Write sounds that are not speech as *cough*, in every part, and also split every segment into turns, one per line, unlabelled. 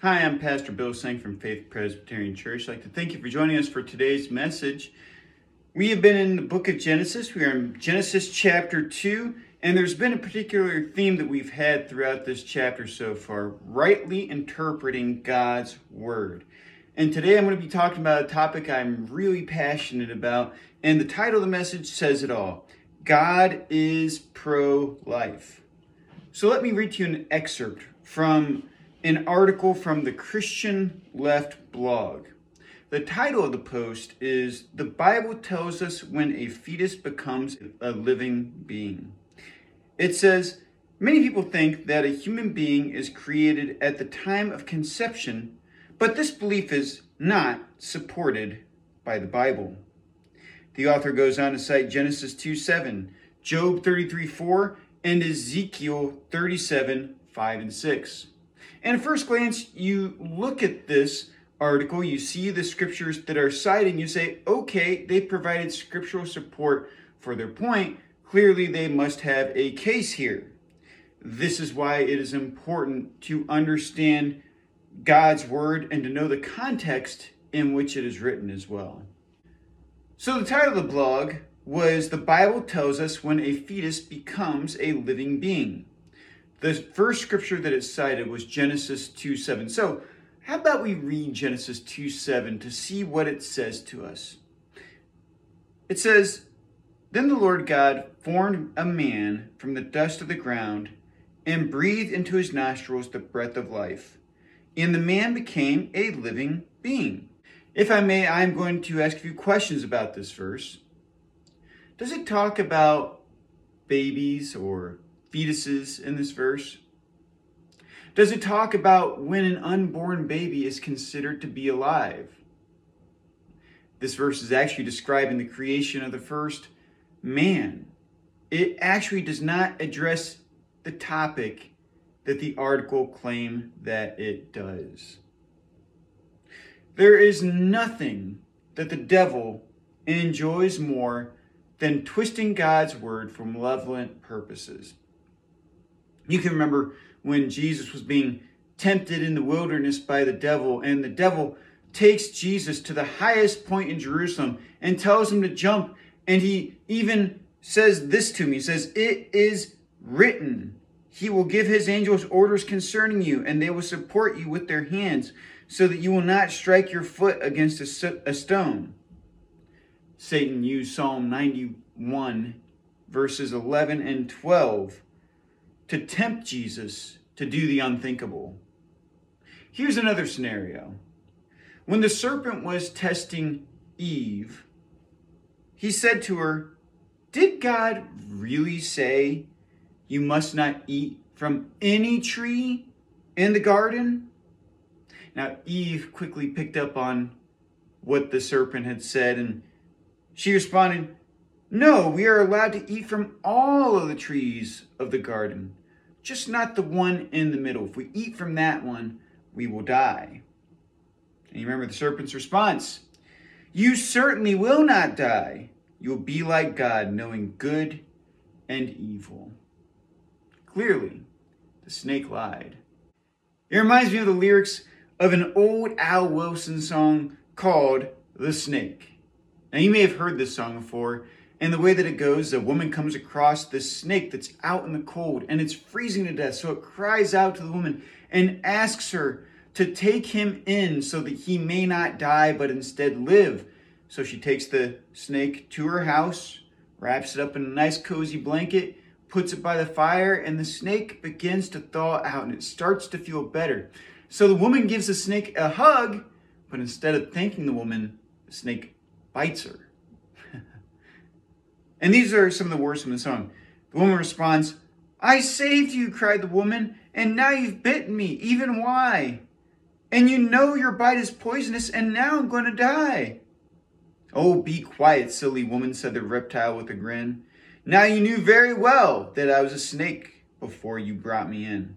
Hi, I'm Pastor Bill Seng from Faith Presbyterian Church. I'd like to thank you for joining us for today's message. We have been in the book of Genesis. We are in Genesis chapter 2, and there's been a particular theme that we've had throughout this chapter so far rightly interpreting God's Word. And today I'm going to be talking about a topic I'm really passionate about, and the title of the message says it all God is pro life. So let me read to you an excerpt from an article from the Christian Left blog. The title of the post is The Bible Tells Us When a Fetus Becomes a Living Being. It says, Many people think that a human being is created at the time of conception, but this belief is not supported by the Bible. The author goes on to cite Genesis 2 7, Job 33 4, and Ezekiel 37 5 and 6. And at first glance, you look at this article, you see the scriptures that are cited, and you say, okay, they provided scriptural support for their point. Clearly, they must have a case here. This is why it is important to understand God's word and to know the context in which it is written as well. So, the title of the blog was The Bible Tells Us When a Fetus Becomes a Living Being. The first scripture that it cited was Genesis 2 7. So, how about we read Genesis 2 7 to see what it says to us? It says, Then the Lord God formed a man from the dust of the ground and breathed into his nostrils the breath of life, and the man became a living being. If I may, I'm going to ask a few questions about this verse. Does it talk about babies or fetuses in this verse? Does it talk about when an unborn baby is considered to be alive? This verse is actually describing the creation of the first man. It actually does not address the topic that the article claim that it does. There is nothing that the devil enjoys more than twisting God's word for malevolent purposes. You can remember when Jesus was being tempted in the wilderness by the devil, and the devil takes Jesus to the highest point in Jerusalem and tells him to jump. And he even says this to me He says, It is written, He will give His angels orders concerning you, and they will support you with their hands, so that you will not strike your foot against a, a stone. Satan used Psalm 91, verses 11 and 12 to tempt Jesus to do the unthinkable. Here's another scenario. When the serpent was testing Eve, he said to her, Did God really say you must not eat from any tree in the garden? Now, Eve quickly picked up on what the serpent had said and she responded, No, we are allowed to eat from all of the trees of the garden just not the one in the middle. If we eat from that one, we will die. And you remember the serpent's response You certainly will not die. You will be like God, knowing good and evil. Clearly, the snake lied. It reminds me of the lyrics of an old Al Wilson song called The Snake. Now, you may have heard this song before. And the way that it goes, a woman comes across this snake that's out in the cold and it's freezing to death. So it cries out to the woman and asks her to take him in so that he may not die but instead live. So she takes the snake to her house, wraps it up in a nice cozy blanket, puts it by the fire, and the snake begins to thaw out and it starts to feel better. So the woman gives the snake a hug, but instead of thanking the woman, the snake bites her. And these are some of the words from the song. The woman responds, I saved you, cried the woman, and now you've bitten me. Even why? And you know your bite is poisonous, and now I'm going to die. Oh, be quiet, silly woman, said the reptile with a grin. Now you knew very well that I was a snake before you brought me in.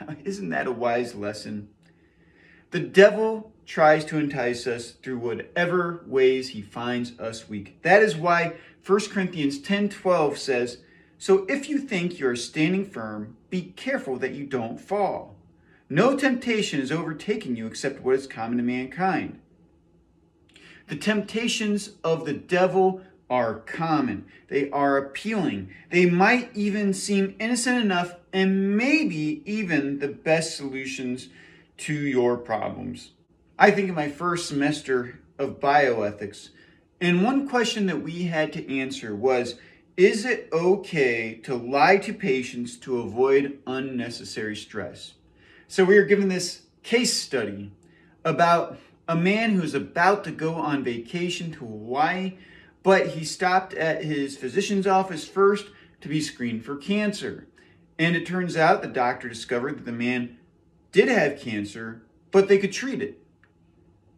*laughs* Isn't that a wise lesson? The devil tries to entice us through whatever ways he finds us weak. That is why 1 Corinthians 10:12 says, "So if you think you are standing firm, be careful that you don't fall. No temptation is overtaken you except what is common to mankind. The temptations of the devil are common. They are appealing. They might even seem innocent enough and maybe even the best solutions to your problems. I think in my first semester of bioethics, and one question that we had to answer was Is it okay to lie to patients to avoid unnecessary stress? So we were given this case study about a man who's about to go on vacation to Hawaii, but he stopped at his physician's office first to be screened for cancer. And it turns out the doctor discovered that the man did have cancer, but they could treat it.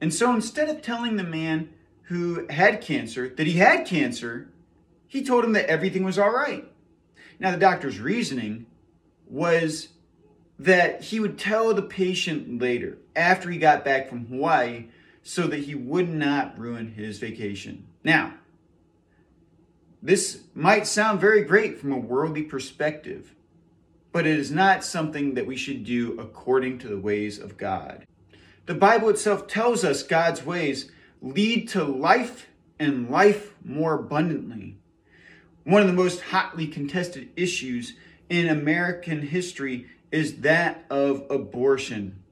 And so instead of telling the man who had cancer that he had cancer, he told him that everything was all right. Now, the doctor's reasoning was that he would tell the patient later, after he got back from Hawaii, so that he would not ruin his vacation. Now, this might sound very great from a worldly perspective, but it is not something that we should do according to the ways of God. The Bible itself tells us God's ways lead to life and life more abundantly. One of the most hotly contested issues in American history is that of abortion.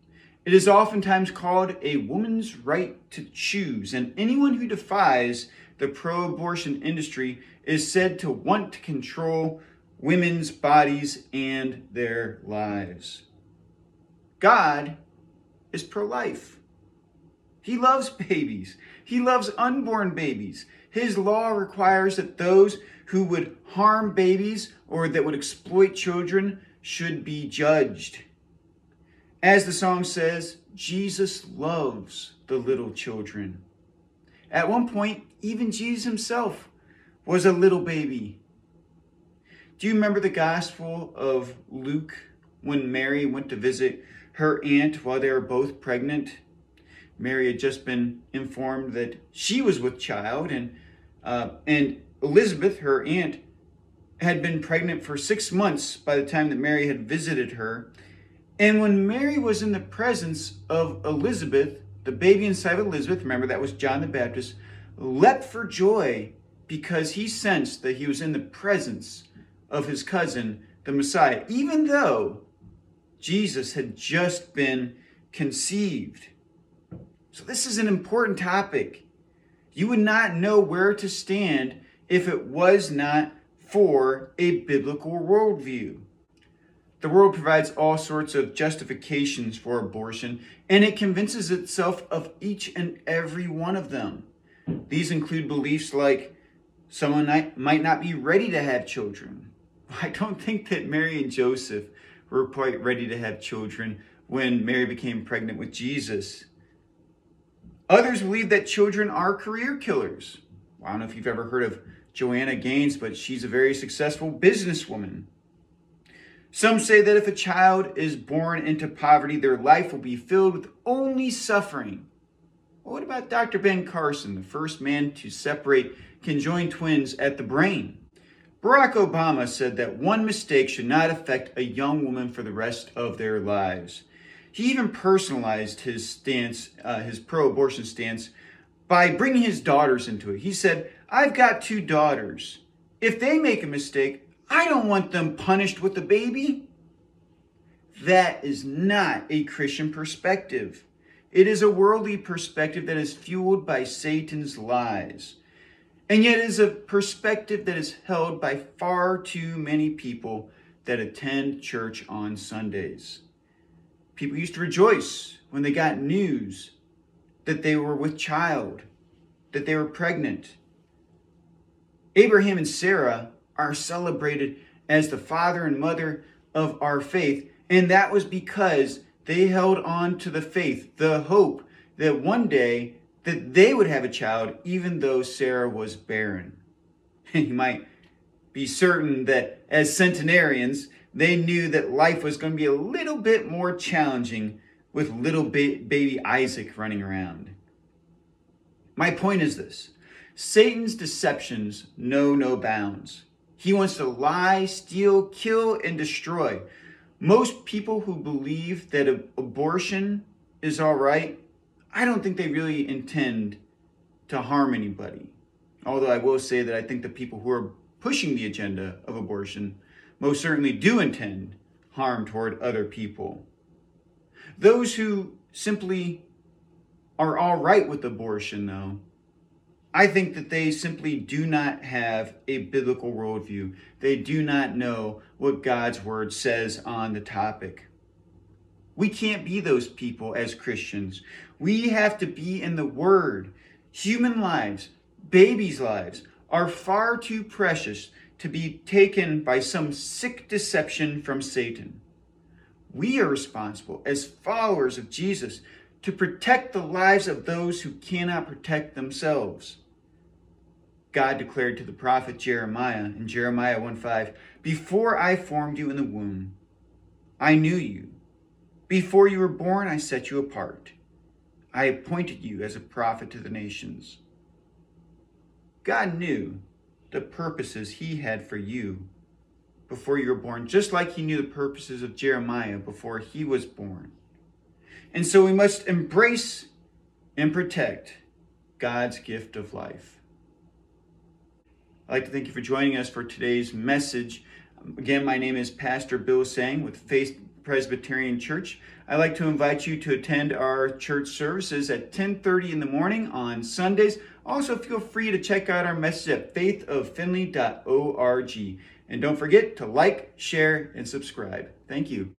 It is oftentimes called a woman's right to choose, and anyone who defies the pro abortion industry is said to want to control women's bodies and their lives. God is pro life. He loves babies, He loves unborn babies. His law requires that those who would harm babies or that would exploit children should be judged. As the song says, Jesus loves the little children. At one point, even Jesus himself was a little baby. Do you remember the Gospel of Luke when Mary went to visit her aunt while they were both pregnant? Mary had just been informed that she was with child, and uh, and Elizabeth, her aunt, had been pregnant for six months by the time that Mary had visited her. And when Mary was in the presence of Elizabeth, the baby inside of Elizabeth, remember that was John the Baptist, leapt for joy because he sensed that he was in the presence of his cousin, the Messiah, even though Jesus had just been conceived. So, this is an important topic. You would not know where to stand if it was not for a biblical worldview. The world provides all sorts of justifications for abortion, and it convinces itself of each and every one of them. These include beliefs like someone might not be ready to have children. *laughs* I don't think that Mary and Joseph were quite ready to have children when Mary became pregnant with Jesus. Others believe that children are career killers. I don't know if you've ever heard of Joanna Gaines, but she's a very successful businesswoman. Some say that if a child is born into poverty, their life will be filled with only suffering. Well, what about Dr. Ben Carson, the first man to separate conjoined twins at the brain? Barack Obama said that one mistake should not affect a young woman for the rest of their lives. He even personalized his stance, uh, his pro abortion stance, by bringing his daughters into it. He said, I've got two daughters. If they make a mistake, I don't want them punished with a baby. That is not a Christian perspective. It is a worldly perspective that is fueled by Satan's lies. And yet, it is a perspective that is held by far too many people that attend church on Sundays. People used to rejoice when they got news that they were with child, that they were pregnant, Abraham and Sarah are celebrated as the father and mother of our faith, and that was because they held on to the faith, the hope that one day that they would have a child even though Sarah was barren. *laughs* you might be certain that as centenarians, they knew that life was going to be a little bit more challenging with little ba- baby Isaac running around. My point is this Satan's deceptions know no bounds. He wants to lie, steal, kill, and destroy. most people who believe that abortion is all right, I don't think they really intend to harm anybody. Although I will say that I think the people who are pushing the agenda of abortion most certainly do intend harm toward other people. Those who simply are all right with abortion, though, I think that they simply do not have a biblical worldview. They do not know what God's word says on the topic. We can't be those people as Christians. We have to be in the word. Human lives, babies' lives, are far too precious to be taken by some sick deception from Satan. We are responsible as followers of Jesus to protect the lives of those who cannot protect themselves. God declared to the prophet Jeremiah in Jeremiah 1:5, "Before I formed you in the womb, I knew you. Before you were born, I set you apart. I appointed you as a prophet to the nations." God knew the purposes he had for you before you were born, just like he knew the purposes of Jeremiah before he was born. And so we must embrace and protect God's gift of life. I'd like to thank you for joining us for today's message. Again, my name is Pastor Bill Seng with Faith Presbyterian Church. I'd like to invite you to attend our church services at 10:30 in the morning on Sundays. Also, feel free to check out our message at faithoffinley.org. And don't forget to like, share, and subscribe. Thank you.